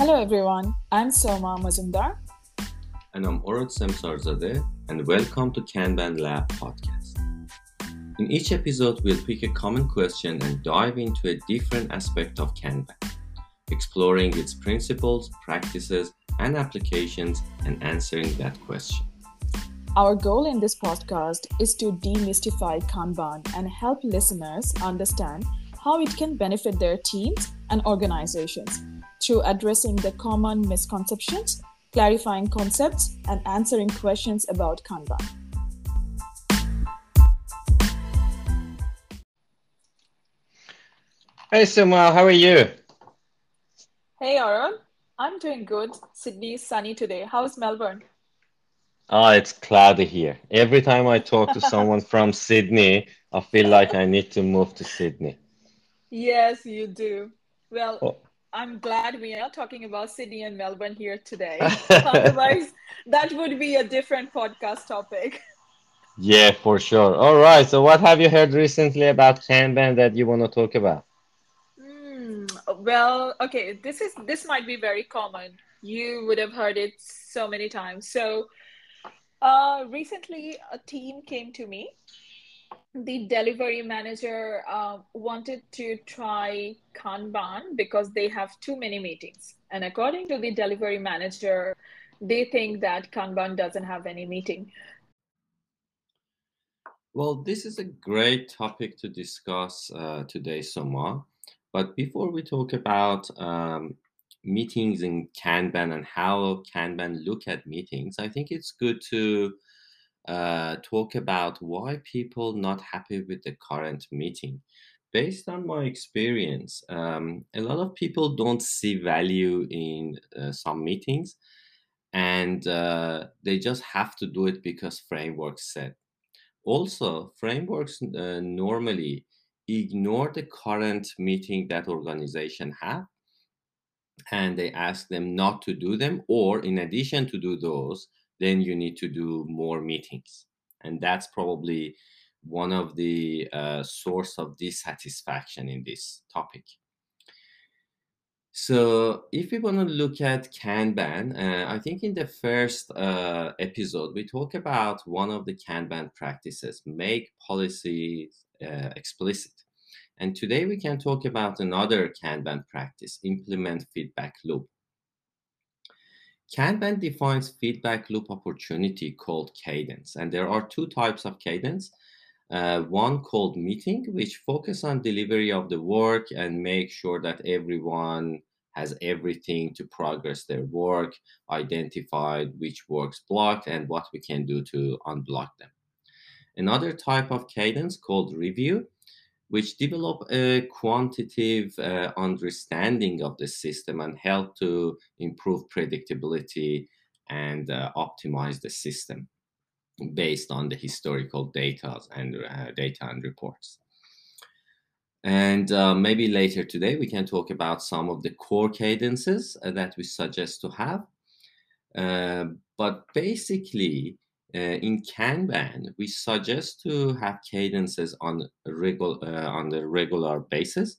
Hello everyone, I'm Soma Mazumdar. And I'm Orad Semsarzadeh, and welcome to Kanban Lab podcast. In each episode, we'll pick a common question and dive into a different aspect of Kanban, exploring its principles, practices, and applications, and answering that question. Our goal in this podcast is to demystify Kanban and help listeners understand how it can benefit their teams and organizations through addressing the common misconceptions, clarifying concepts, and answering questions about Kanban. Hey Soma, how are you? Hey Aaron, I'm doing good. Sydney is sunny today. How's Melbourne? Oh, it's cloudy here. Every time I talk to someone from Sydney, I feel like I need to move to Sydney. Yes, you do. Well, oh. I'm glad we are talking about Sydney and Melbourne here today. Otherwise, that would be a different podcast topic. Yeah, for sure. All right. So, what have you heard recently about Kanban that you want to talk about? Mm, well, okay. This is this might be very common. You would have heard it so many times. So, uh, recently, a team came to me the delivery manager uh, wanted to try Kanban because they have too many meetings. And according to the delivery manager, they think that Kanban doesn't have any meeting. Well, this is a great topic to discuss uh, today, Soma. But before we talk about um, meetings in Kanban and how Kanban look at meetings, I think it's good to uh, talk about why people not happy with the current meeting. Based on my experience, um, a lot of people don't see value in uh, some meetings, and uh, they just have to do it because frameworks said. Also, frameworks uh, normally ignore the current meeting that organization have and they ask them not to do them or in addition to do those then you need to do more meetings. And that's probably one of the uh, source of dissatisfaction in this topic. So if we want to look at kanban uh, i think in the first uh, episode we talk about one of the kanban practices make policies uh, explicit. And today we can talk about another kanban practice implement feedback loop Kanban defines feedback loop opportunity called cadence, and there are two types of cadence. Uh, one called meeting, which focus on delivery of the work and make sure that everyone has everything to progress their work, identified which works blocked and what we can do to unblock them. Another type of cadence called review, which develop a quantitative uh, understanding of the system and help to improve predictability and uh, optimize the system based on the historical data and uh, data and reports. And uh, maybe later today we can talk about some of the core cadences uh, that we suggest to have. Uh, but basically, in Kanban, we suggest to have cadences on regular uh, on the regular basis.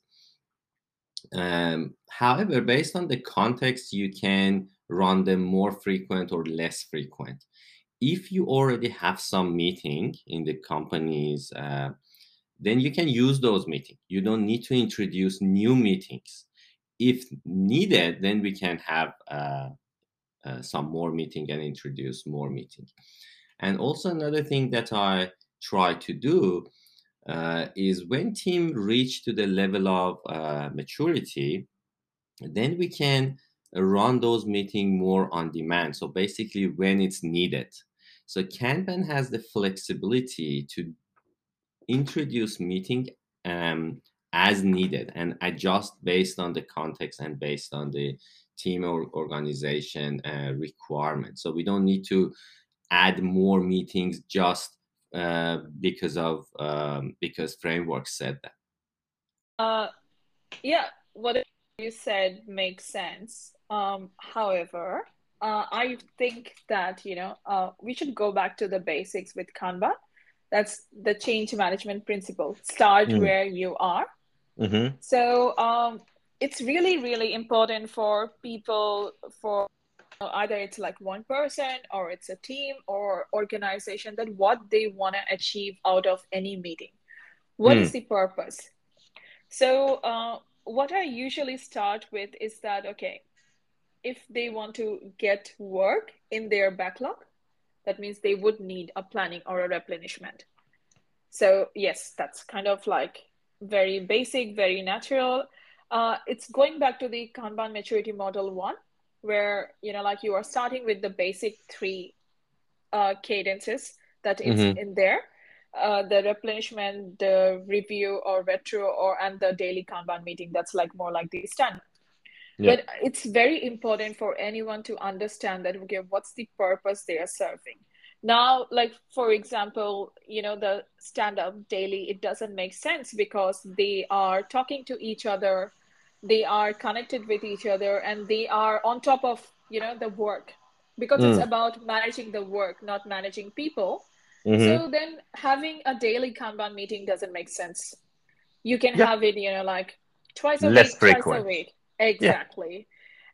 Um, however, based on the context, you can run them more frequent or less frequent. If you already have some meeting in the companies, uh, then you can use those meetings. You don't need to introduce new meetings. If needed, then we can have uh, uh, some more meeting and introduce more meeting. And also another thing that I try to do uh, is when team reach to the level of uh, maturity, then we can run those meeting more on demand. So basically when it's needed. So Kanban has the flexibility to introduce meeting um, as needed and adjust based on the context and based on the team or organization uh, requirement. So we don't need to add more meetings just uh, because of um, because framework said that. Uh, yeah, what you said makes sense. Um, however, uh, I think that you know uh, we should go back to the basics with Kanban. That's the change management principle. Start mm. where you are. Mm-hmm. So um, it's really really important for people for either it's like one person or it's a team or organization that what they want to achieve out of any meeting. What mm. is the purpose? So uh, what i usually start with is that okay if they want to get work in their backlog that means they would need a planning or a replenishment. So yes that's kind of like very basic very natural. Uh, it's going back to the kanban maturity model one where you know like you are starting with the basic three uh, cadences that is mm-hmm. in there uh, the replenishment the review or retro or and the daily kanban meeting that's like more like the standard yeah. but it's very important for anyone to understand that okay what's the purpose they are serving now like for example you know the stand up daily it doesn't make sense because they are talking to each other they are connected with each other and they are on top of you know the work because mm. it's about managing the work not managing people mm-hmm. so then having a daily kanban meeting doesn't make sense you can yeah. have it you know like twice a Less week frequent. twice a week exactly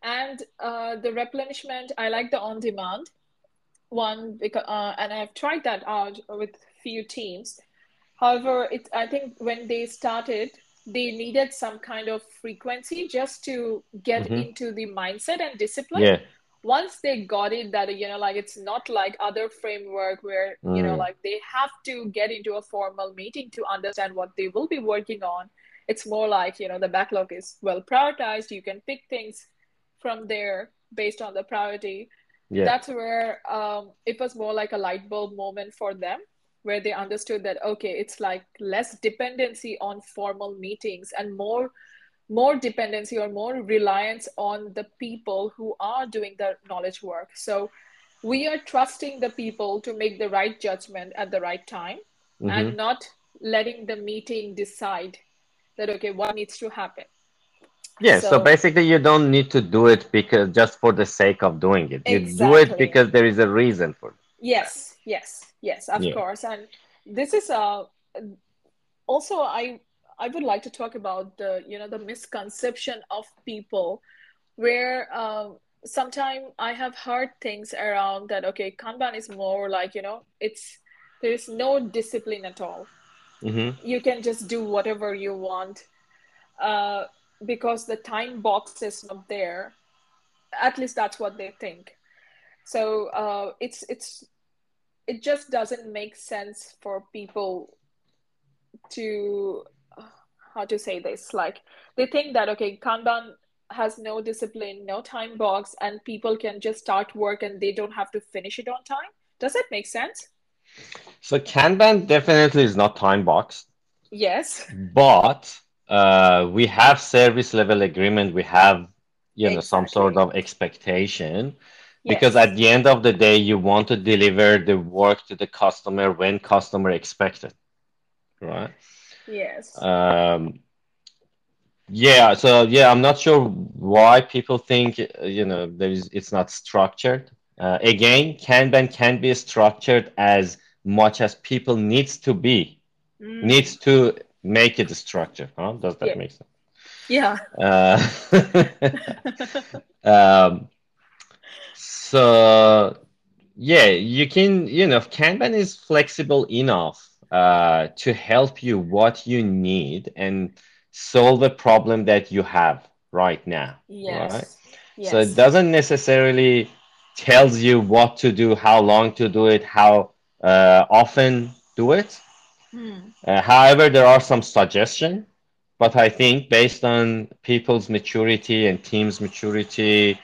yeah. and uh, the replenishment i like the on demand one because uh, and i've tried that out with few teams however it i think when they started they needed some kind of frequency just to get mm-hmm. into the mindset and discipline yeah once they got it that you know like it's not like other framework where mm. you know mm. like they have to get into a formal meeting to understand what they will be working on it's more like you know the backlog is well prioritized you can pick things from there based on the priority yeah. that's where um, it was more like a light bulb moment for them where they understood that okay it's like less dependency on formal meetings and more more dependency or more reliance on the people who are doing the knowledge work. So we are trusting the people to make the right judgment at the right time mm-hmm. and not letting the meeting decide that okay what needs to happen. Yeah so, so, basically you don't need to do it because just for the sake of doing it. You do it because there is a reason for it. Yes yes yes of yeah. course and this is a also i i would like to talk about the you know the misconception of people where um, sometimes i have heard things around that okay kanban is more like you know it's there's no discipline at all mm-hmm. you can just do whatever you want uh, because the time box is not there at least that's what they think so uh, it's it's it just doesn't make sense for people to how to say this? Like they think that okay kanban has no discipline no time box and people can just start work and they don't have to finish it on time. Does that make sense? So kanban definitely is not time boxed. Yes. But uh, we have service level agreement. We have you know exactly. some sort of expectation because at the end of the day you want to deliver the work to the customer when customer expected right yes um, yeah so yeah i'm not sure why people think you know there is it's not structured uh, again kanban can be structured as much as people needs to be mm. needs to make it structured huh? does that yeah. make sense yeah uh, um, so yeah, you can, you know, Kanban is flexible enough uh, to help you what you need and solve a problem that you have right now. Yes. Right? Yes. So it doesn't necessarily tells you what to do, how long to do it, how uh, often do it. Hmm. Uh, however, there are some suggestions, but I think based on people's maturity and team's maturity,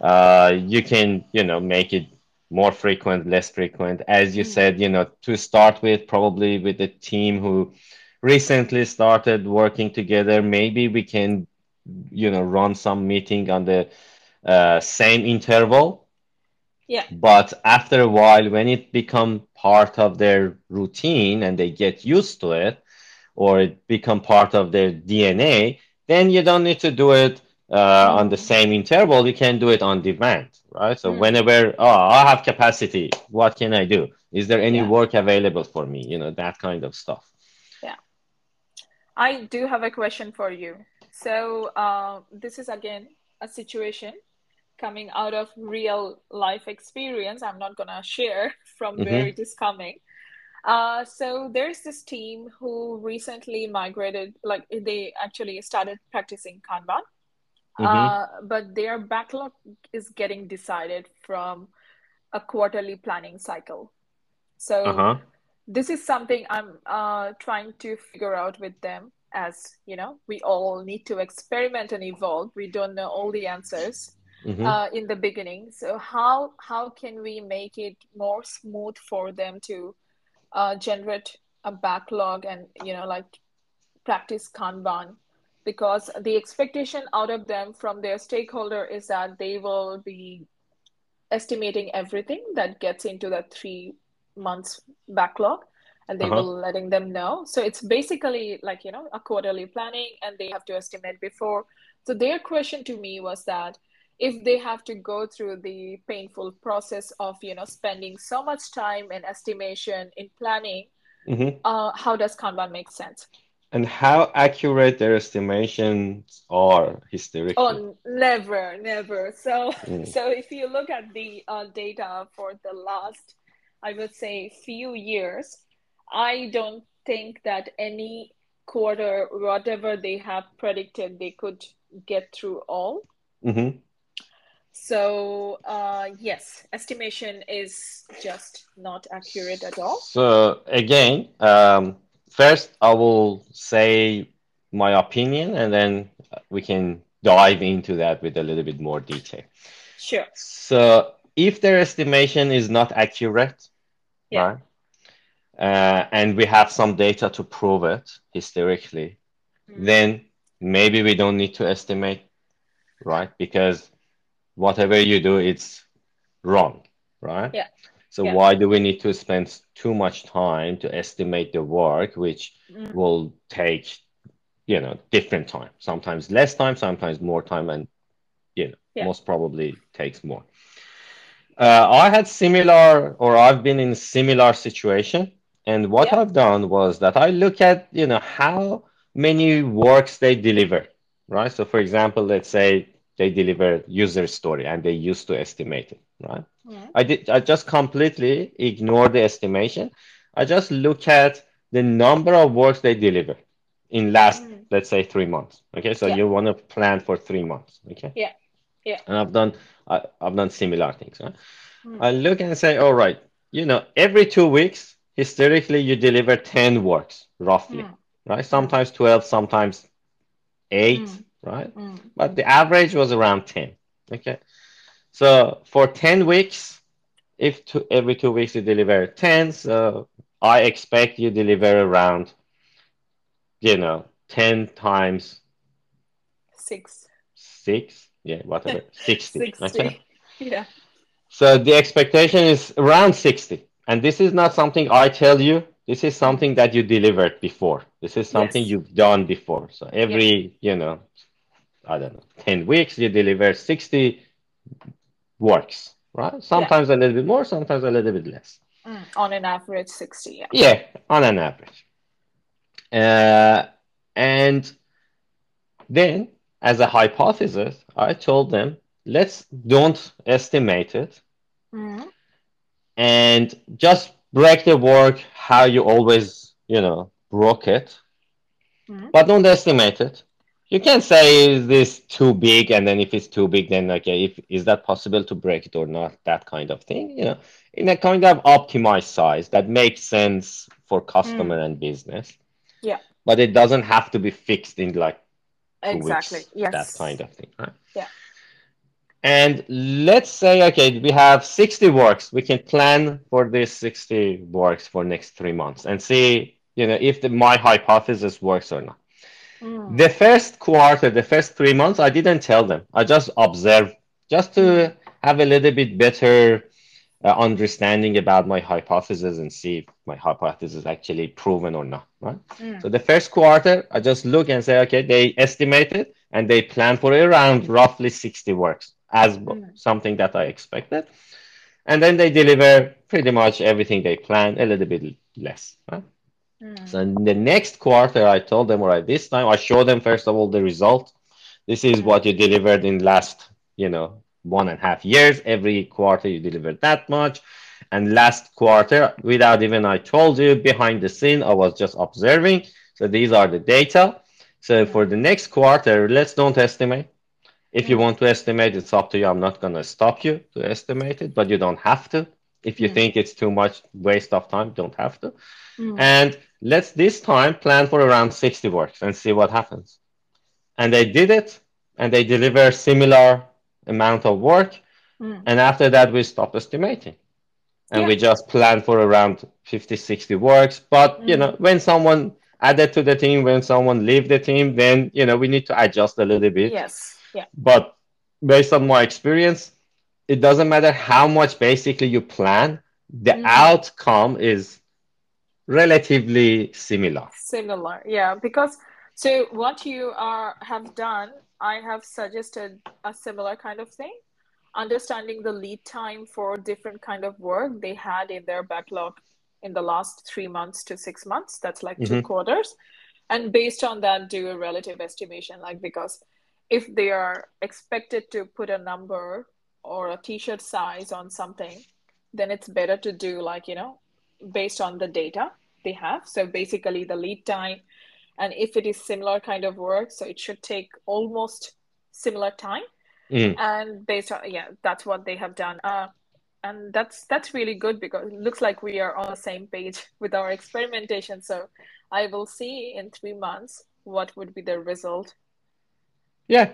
uh, you can you know make it more frequent less frequent. As you mm. said you know to start with probably with a team who recently started working together maybe we can you know run some meeting on the uh, same interval. Yeah. But after a while when it become part of their routine and they get used to it or it become part of their dna then you don't need to do it uh, on the same interval, you can do it on demand, right? So mm. whenever, oh, I have capacity, what can I do? Is there any yeah. work available for me? You know, that kind of stuff. Yeah. I do have a question for you. So uh, this is again a situation coming out of real life experience. I'm not gonna share from mm-hmm. where it is coming. Uh, so there's this team who recently migrated, like they actually started practicing Kanban, mm-hmm. uh, but their backlog is getting decided from a quarterly planning cycle. So uh-huh. this is something I'm uh, trying to figure out with them as you know we all need to experiment and evolve we don't know all the answers mm-hmm. uh, in the beginning so how how can we make it more smooth for them to uh, generate a backlog and you know like practice kanban because the expectation out of them from their stakeholder is that they will be estimating everything that gets into the three months backlog and they uh-huh. will letting them know so it's basically like you know a quarterly planning and they have to estimate before so their question to me was that if they have to go through the painful process of you know spending so much time in estimation in planning mm-hmm. uh, how does kanban make sense and how accurate their estimations are historically oh never never so mm. so if you look at the uh, data for the last i would say few years i don't think that any quarter whatever they have predicted they could get through all mm-hmm. So uh, yes, estimation is just not accurate at all. So again, um, first I will say my opinion, and then we can dive into that with a little bit more detail. Sure. So if their estimation is not accurate, yeah. right, uh, and we have some data to prove it historically, mm-hmm. then maybe we don't need to estimate, right? Because whatever you do, it's wrong, right? Yeah. So yeah. why do we need to spend too much time to estimate the work, which mm. will take, you know, different time, sometimes less time, sometimes more time, and you know, yeah. most probably takes more. Uh, I had similar, or I've been in similar situation, and what yeah. I've done was that I look at, you know, how many works they deliver, right? So, for example, let's say they deliver user story and they used to estimate it, right? Yeah. I did I just completely ignore the estimation. I just look at the number of works they deliver in last, mm. let's say, three months. Okay, so yeah. you want to plan for three months. Okay. Yeah. Yeah. And I've done I, have done similar things. Right? Mm. I look and say, all right, you know, every two weeks, historically, you deliver 10 works roughly, mm. right? Sometimes 12, sometimes eight, mm right? Mm. But the average was around 10. Okay. So for 10 weeks, if to, every two weeks you deliver 10, so I expect you deliver around, you know, 10 times six. Six, yeah, whatever, 60. 60. Okay. Yeah. So the expectation is around 60. And this is not something I tell you. This is something that you delivered before. This is something yes. you've done before. So every, yeah. you know, I don't know, 10 weeks, you deliver 60 works, right? Sometimes yeah. a little bit more, sometimes a little bit less. Mm, on an average, 60, yeah. Yeah, on an average. Uh, and then, as a hypothesis, I told them, let's don't estimate it mm. and just break the work how you always, you know, broke it, mm. but don't estimate it you can say is this too big? And then if it's too big then okay if is that possible to break it or not? That kind of thing you know in a kind of optimized size that makes sense for customer mm. and business. Yeah. But it doesn't have to be fixed in like exactly weeks, yes. that kind of thing right? Yeah. And let's say okay we have 60 works. We can plan for this 60 works for next three months and see you know if the, my hypothesis works or not Mm. The first quarter, the first three months, I didn't tell them. I just observed, just to mm. have a little bit better uh, understanding about my hypothesis and see if my hypothesis is actually proven or not. Right. Mm. So the first quarter, I just look and say, okay, they estimated and they plan for around roughly 60 works as mm. something that I expected. And then they deliver pretty much everything they plan, a little bit less. Right? Mm. So in the next quarter, I told them, all right, this time I show them first of all the result. This is what you delivered in last, you know, one and a half years. Every quarter you delivered that much. And last quarter, without even I told you behind the scene, I was just observing. So these are the data. So for the next quarter, let's don't estimate. If you want to estimate, it's up to you. I'm not going to stop you to estimate it, but you don't have to. If you mm. think it's too much waste of time, don't have to. Mm. And let's this time plan for around 60 works and see what happens. And they did it and they deliver similar amount of work. Mm. And after that, we stop estimating. And yeah. we just plan for around 50, 60 works. But, you know, when someone added to the team, when someone leave the team, then, you know, we need to adjust a little bit. Yes. Yeah. But based on my experience, it doesn't matter how much basically you plan, the mm. outcome is relatively similar. Similar, yeah. Because so what you are have done, I have suggested a similar kind of thing. Understanding the lead time for different kind of work they had in their backlog in the last three months to six months. That's like mm-hmm. two quarters. And based on that, do a relative estimation. Like because if they are expected to put a number or a t-shirt size on something then it's better to do like you know based on the data they have. So basically the lead time and if it is similar kind of work so it should take almost similar time. Mm. and based on yeah that's what they have done. Uh, and that's that's really good because it looks like we are on the same page with our experimentation. So i will see in three months what would be the result. Yeah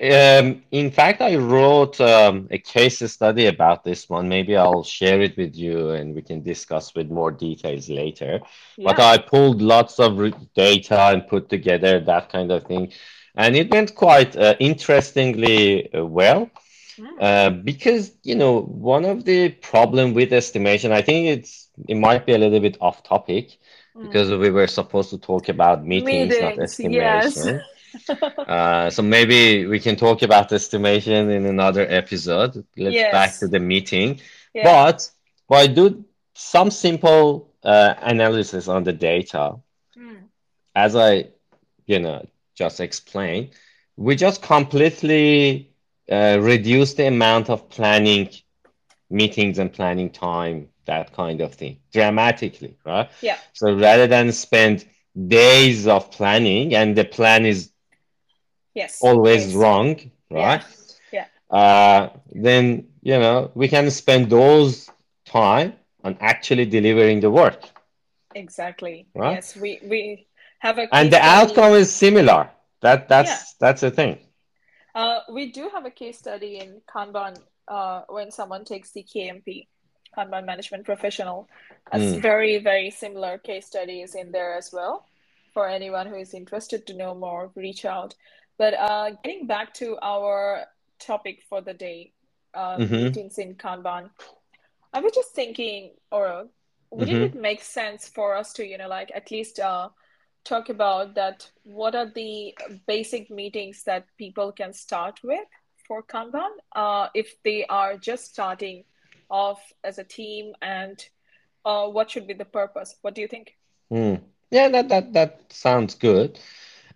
um, in fact, I wrote um, a case study about this one. Maybe I'll share it with you and we can discuss with more details later. Yeah. But I pulled lots of data and put together that kind of thing. And it went quite uh, interestingly uh, well. Hmm. Uh, because you know one of the problem with estimation i think it's it might be a little bit off topic mm. because we were supposed to talk about meetings, meetings not estimation yes. uh, so maybe we can talk about estimation in another episode. Let's yes. back to the meeting. Yeah. But I do some simple uh, analysis on the data, mm. as I, you know, just explained, we just completely uh, reduce the amount of planning meetings and planning time, that kind of thing, dramatically, right? Yeah. So rather than spend days of planning and the plan is yes always yes. wrong right yeah, yeah. Uh, then you know we can spend those time on actually delivering the work exactly right? yes we we have a and the outcome is similar that that's yeah. that's the thing uh, we do have a case study in kanban uh, when someone takes the kmp kanban management professional as mm. very very similar case studies in there as well for anyone who is interested to know more reach out but uh, getting back to our topic for the day, uh, mm-hmm. meetings in Kanban, I was just thinking, or wouldn't mm-hmm. it make sense for us to, you know, like at least uh, talk about that? What are the basic meetings that people can start with for Kanban uh, if they are just starting off as a team, and uh, what should be the purpose? What do you think? Mm. Yeah, that that that sounds good.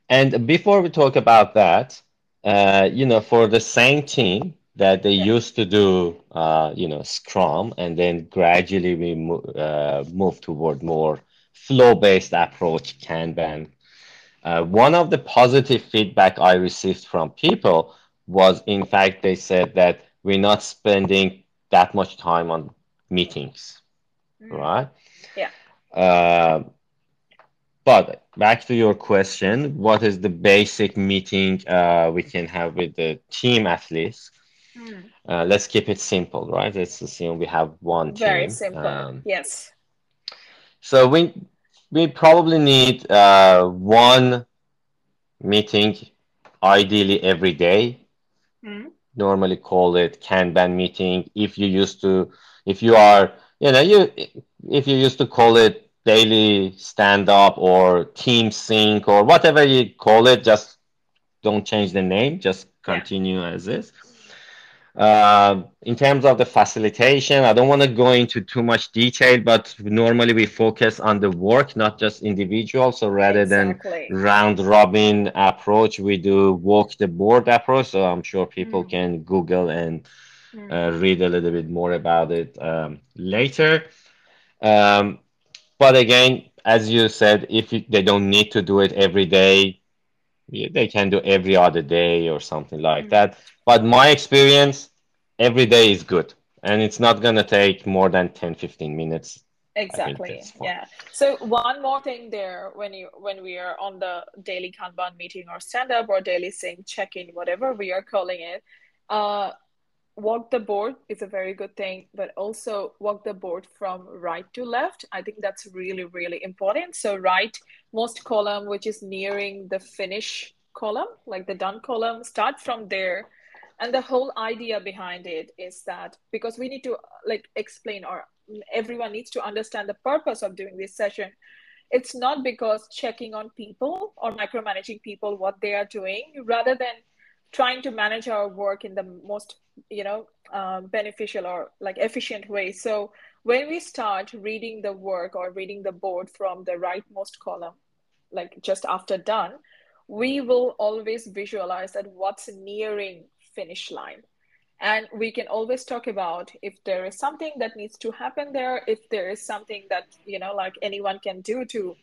And before we talk about that, uh, you know, for the same team that they used to do, uh, you know, Scrum, and then gradually we mo- uh, move toward more flow-based approach, Kanban. Uh, one of the positive feedback I received from people was, in fact, they said that we're not spending that much time on meetings, mm. right? Yeah. Uh, but back to your question, what is the basic meeting uh, we can have with the team athletes? Mm. Uh, let's keep it simple, right? Let's assume we have one team. Very simple. Um, yes. So we we probably need uh, one meeting, ideally every day. Mm. Normally call it Kanban meeting. If you used to, if you are, you know, you if you used to call it daily stand up or team sync or whatever you call it just don't change the name just continue yeah. as is Uh, in terms of the facilitation, I don't want to go into too much detail, but normally we focus on the work, not just individual. So rather exactly. than round robin approach, we do walk the board approach. So I'm sure people mm. can Google and mm. uh, read a little bit more about it um, later. Um, but again, as you said, if they don't need to do it every day, they can do every other day or something like mm. that. But my experience, every day is good. And it's not going to take more than 10, 15 minutes. Exactly. Yeah. So one more thing there when you when we are on the daily Kanban meeting or stand up or daily sync check-in, whatever we are calling it, uh, walk the board is a very good thing, but also walk the board from right to left. I think that's really, really important. So right most column, which is nearing the finish column, like the done column, start from there. And the whole idea behind it is that because we need to like explain or everyone needs to understand the purpose of doing this session. It's not because checking on people or micromanaging people what they are doing, rather than trying to manage our work in the most you know um, beneficial or like efficient way. So when we start reading the work or reading the board from the rightmost column like just after done we will always visualize that what's nearing finish line. And we can always talk about if there is something that needs to happen there if there is something that you know like anyone can do to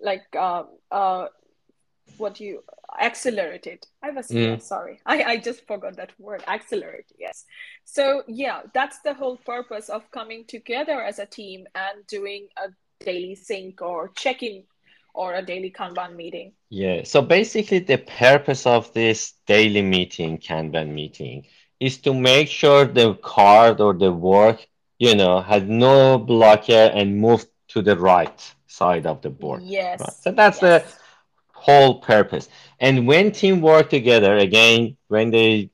like uh, uh, what you accelerated i was mm. sorry I, I just forgot that word accelerate yes so yeah that's the whole purpose of coming together as a team and doing a daily sync or check-in or a daily kanban meeting yeah so basically the purpose of this daily meeting kanban meeting is to make sure the card or the work you know has no blocker and move to the right side of the board yes right? so that's yes. the whole purpose. And when team work together, again, when they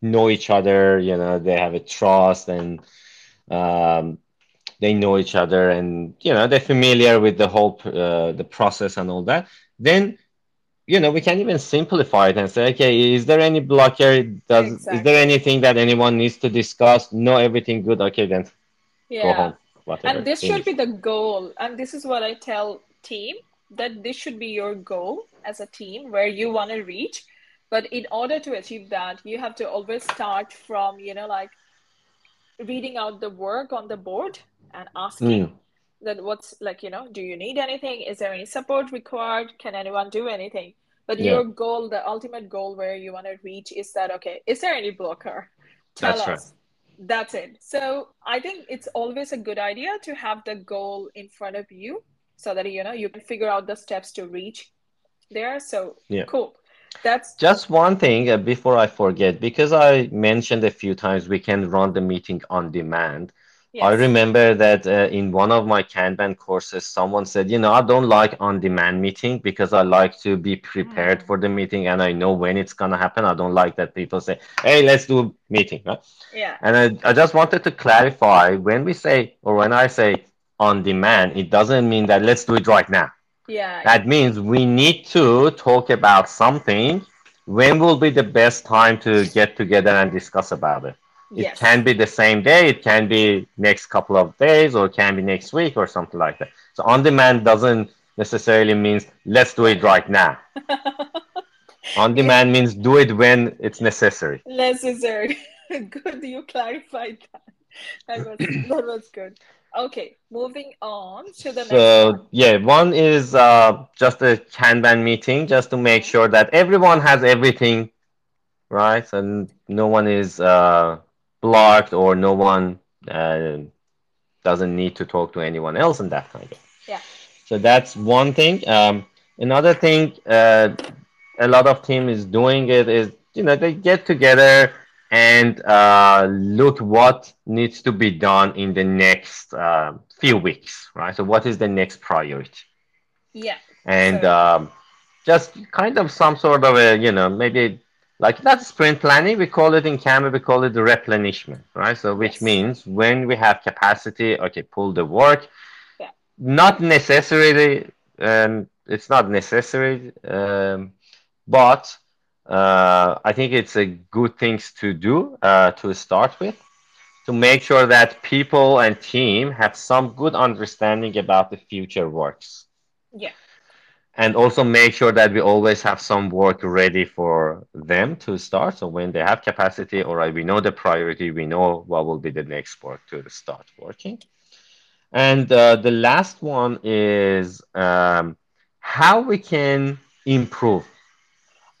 know each other, you know, they have a trust and um, they know each other and, you know, they're familiar with the whole, uh, the process and all that, then, you know, we can even simplify it and say, okay, is there any blocker? Does, exactly. Is there anything that anyone needs to discuss? No, everything good. Okay, then yeah. go home. Whatever. And this should be the goal. And this is what I tell team that this should be your goal as a team where you want to reach. But in order to achieve that you have to always start from you know like reading out the work on the board and asking mm. that what's like you know do you need anything? Is there any support required? Can anyone do anything? But yeah. your goal the ultimate goal where you want to reach is that okay is there any blocker? Tell that's us. Right. that's it. So i think it's always a good idea to have the goal in front of you so that you know you can figure out the steps to reach there. So yeah. cool. That's just one thing uh, before i forget because i mentioned a few times we can run the meeting on demand. Yes. i remember that uh, in one of my kanban courses someone said you know i don't like on demand meeting because i like to be prepared mm. for the meeting and i know when it's going to happen. I don't like that people say hey let's do a meeting right? Yeah. And I, I just wanted to clarify when we say or when i say on demand, it doesn't mean that let's do it right now. Yeah. That means we need to talk about something. When will be the best time to get together and discuss about it? It yes. can be the same day, it can be next couple of days, or it can be next week or something like that. So on demand doesn't necessarily means let's do it right now. on demand means do it when it's necessary. Necessary. good, you clarified that. That was that was good. Okay, moving on to the so, next one. yeah, one is uh, just a Kanban meeting just to make sure that everyone has everything, right? And no one is uh, blocked or no one uh, doesn't need to talk to anyone else and that kind of. Yeah. So that's one thing. Um, another thing, uh, a lot of team is doing it is, you know, they get together and uh, look what needs to be done in the next uh, few weeks, right? So what is the next priority? Yeah. And um, just kind of some sort of a, you know, maybe like not sprint planning. We call it in Kanban, we call it the replenishment, right? So which yes. means when we have capacity, okay, pull the work. Yeah. Not necessarily, um, it's not necessary, um, but uh, I think it's a good things to do uh, to start with to make sure that people and team have some good understanding about the future works. Yeah. And also make sure that we always have some work ready for them to start. So when they have capacity, all right, we know the priority, we know what will be the next work to start working. And uh, the last one is um, how we can improve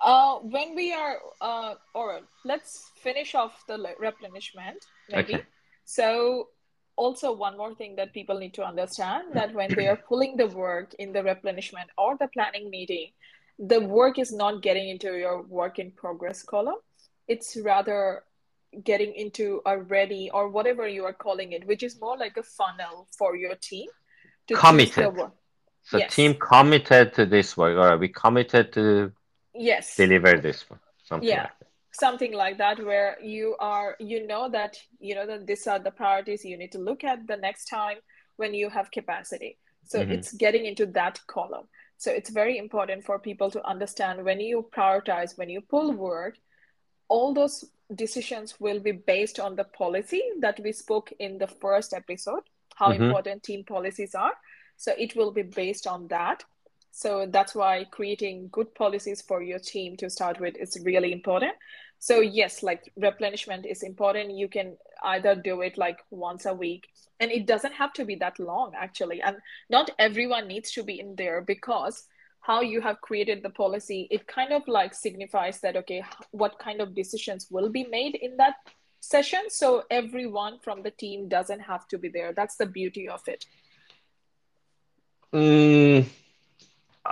uh, when we are, uh, or let's finish off the replenishment, maybe. Okay. So, also one more thing that people need to understand that when they are pulling the work in the replenishment or the planning meeting, the work is not getting into your work in progress column. It's rather getting into a ready or whatever you are calling it, which is more like a funnel for your team to committed. So yes. team committed to this work, or are we committed to yes deliver this one something yeah. like that something like that where you are you know that you know that these are the priorities you need to look at the next time when you have capacity so mm-hmm. it's getting into that column so it's very important for people to understand when you prioritize when you pull work all those decisions will be based on the policy that we spoke in the first episode how mm-hmm. important team policies are so it will be based on that so that's why creating good policies for your team to start with is really important. So yes, like replenishment is important. You can either do it like once a week and it doesn't have to be that long actually. And not everyone needs to be in there because how you have created the policy, it kind of like signifies that, okay, what kind of decisions will be made in that session. So everyone from the team doesn't have to be there. That's the beauty of it. Mm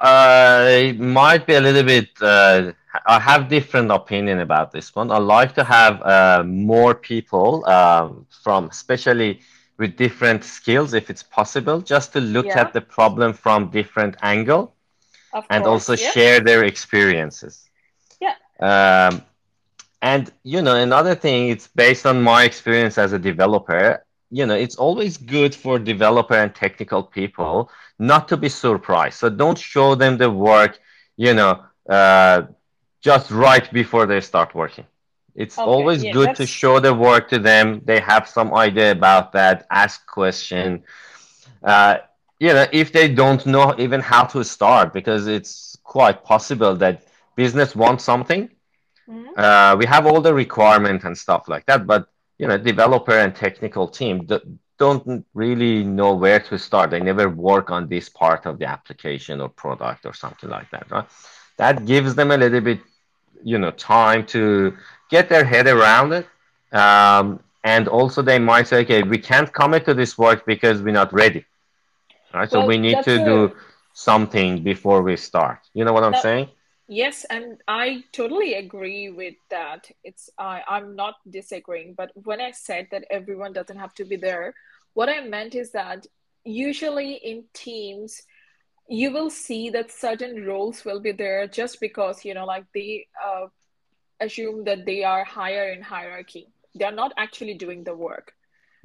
I might be a little bit. Uh, I have different opinion about this one. I like to have uh, more people um, from, especially with different skills, if it's possible, just to look yeah. at the problem from different angle, of and course, also yeah. share their experiences. Yeah. Um, and you know, another thing, it's based on my experience as a developer you know it's always good for developer and technical people not to be surprised. So don't show them the work you know uh, just right before they start working. It's okay, always yeah, good that's... to show the work to them. They have some idea about that ask question. Uh, you know if they don't know even how to start because it's quite possible that business wants something. Mm-hmm. uh, we have all the requirement and stuff like that but you know developer and technical team don't really know where to start. They never work on this part of the application or product or something like that right? That gives them a little bit you know time to get their head around it. Um, and also they might say okay we can't commit to this work because we're not ready. Right? Well, so we need to do something before we start. You know what i'm that, saying Yes, and I totally agree with that. It's I I'm not disagreeing, but when I said that everyone doesn't have to be there, what I meant is that usually in teams you will see that certain roles will be there just because you know like they uh, assume that they are higher in hierarchy they're not actually doing the work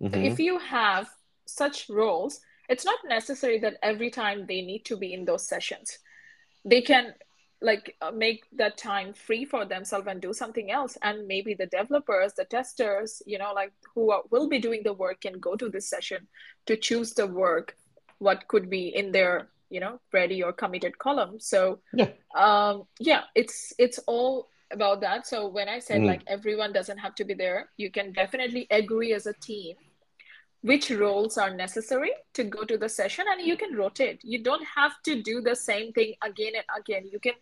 mm-hmm. if you have such roles it's not necessary that every time they need to be in those sessions they can like uh, make that time free for themselves and do something else. And maybe the developers the testers you know like who are, will be doing the work can go to this session to choose the work what could be in their you know ready or committed column. So yeah. um yeah it's it's all about that. So when i said mm. like everyone doesn't have to be there you can definitely agree as a team which roles are necessary to go to the session and you can rotate. You don't have to do the same thing again and again. You can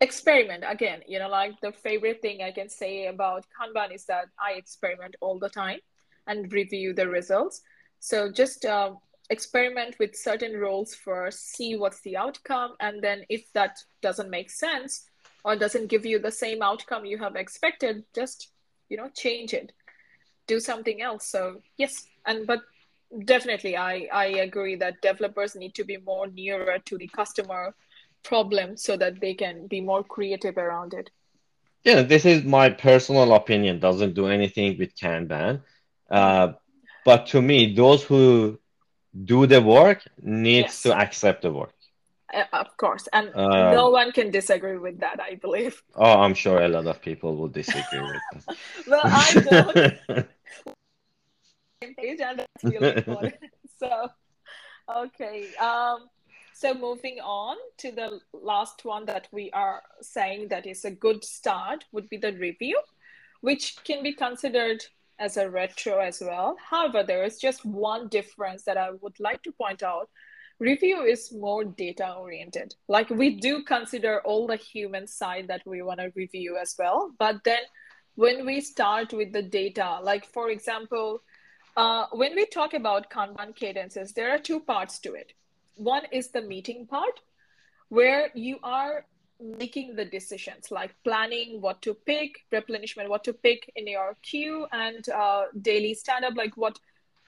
experiment again. You know like the favorite thing i can say about kanban is that i experiment all the time and review the results. So just uh, experiment with certain roles first see what's the outcome and then if that doesn't make sense or doesn't give you the same outcome you have expected just you know change it. Do something else. So yes and but definitely i i agree that developers need to be more nearer to the customer problem so that they can be more creative around it. Yeah, this is my personal opinion. Doesn't do anything with Kanban, uh, but to me, those who do the work needs yes. to accept the work. Uh, of course, and um, no one can disagree with that. I believe. Oh, I'm sure a lot of people will disagree with that. well, I don't. page, and that's really important. so, okay. Um, so moving on to the last one that we are saying that is a good start would be the review, which can be considered as a retro as well. However, there is just one difference that I would like to point out. Review is more data oriented. Like we do consider all the human side that we want to review as well. But then when we start with the data, like for example, uh, when we talk about Kanban cadences, there are two parts to it. One is the meeting part, where you are making the decisions like planning what to pick replenishment what to pick in your queue and uh, daily stand up like what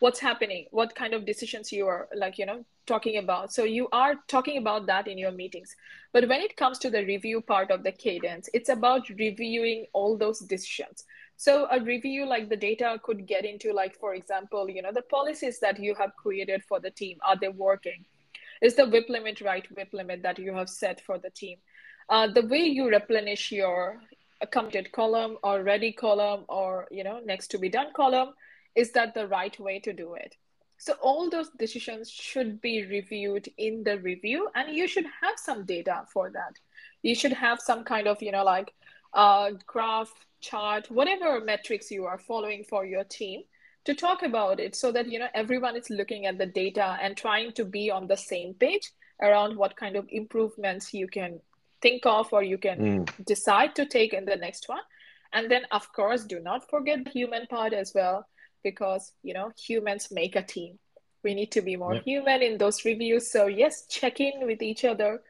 what's happening what kind of decisions you are like you know talking about. So you are talking about that in your meetings. But when it comes to the review part of the cadence it's about reviewing all those decisions. So a review like the data could get into like for example you know the policies that you have created for the team. Are they working is the WIP limit right WIP limit that you have set for the team. Uh, the way you replenish your committed column or ready column or you know next to be done column is that the right way to do it. So all those decisions should be reviewed in the review and you should have some data for that. You should have some kind of you know like uh, graph chart whatever metrics you are following for your team to talk about it so that you know everyone is looking at the data and trying to be on the same page around what kind of improvements you can think of or you can mm. decide to take in the next one and then of course do not forget the human part as well because you know humans make a team we need to be more yeah. human in those reviews so yes check in with each other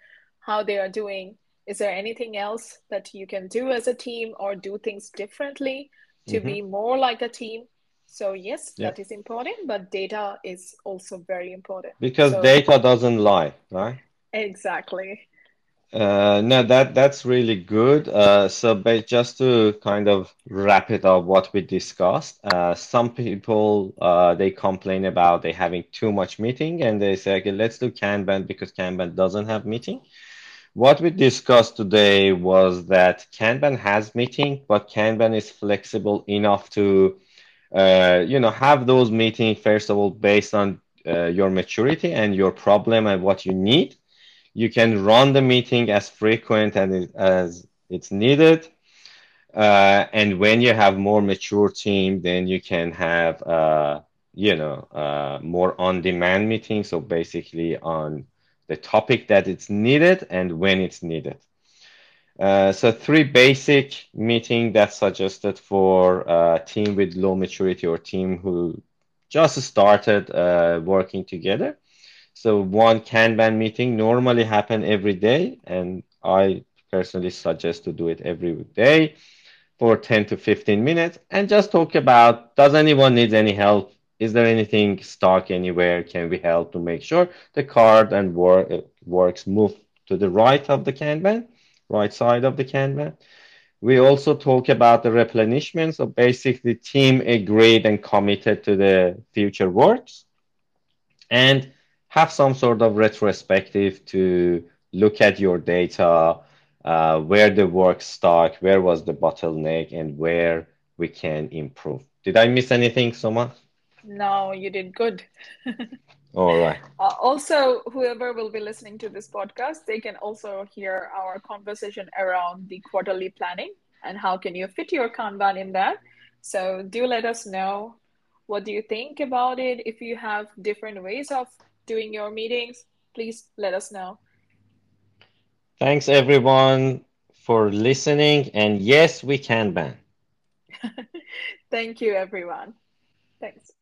how they are doing is there anything else that you can do as a team or do things differently to mm-hmm. be more like a team so yes yeah. that is important but data is also very important because so, data doesn't lie right exactly uh, no, that that's really good. Uh, so, but just to kind of wrap it up, what we discussed, uh, some people uh, they complain about they having too much meeting, and they say, okay, let's do Kanban because Kanban doesn't have meeting. What we discussed today was that Kanban has meeting, but Kanban is flexible enough to, uh, you know, have those meetings first of all based on uh, your maturity and your problem and what you need you can run the meeting as frequent and as it's needed. Uh, and when you have more mature team, then you can have, uh, you know, uh, more on-demand meetings. So basically on the topic that it's needed and when it's needed. Uh, so three basic meeting that's suggested for a team with low maturity or team who just started uh, working together. So one Kanban meeting normally happen every day, and I personally suggest to do it every day for 10 to 15 minutes and just talk about does anyone need any help? Is there anything stuck anywhere? Can we help to make sure the card and work, works move to the right of the Kanban, right side of the Kanban? We also talk about the replenishment. So basically, team agreed and committed to the future works. And have some sort of retrospective to look at your data, uh, where the work stuck, where was the bottleneck, and where we can improve. Did I miss anything, Soma? No, you did good. All right. Uh, also, whoever will be listening to this podcast, they can also hear our conversation around the quarterly planning and how can you fit your Kanban in that. So do let us know what do you think about it. If you have different ways of doing your meetings, please let us know. Thanks everyone for listening. And yes, we Kanban. Thank you, everyone. Thanks.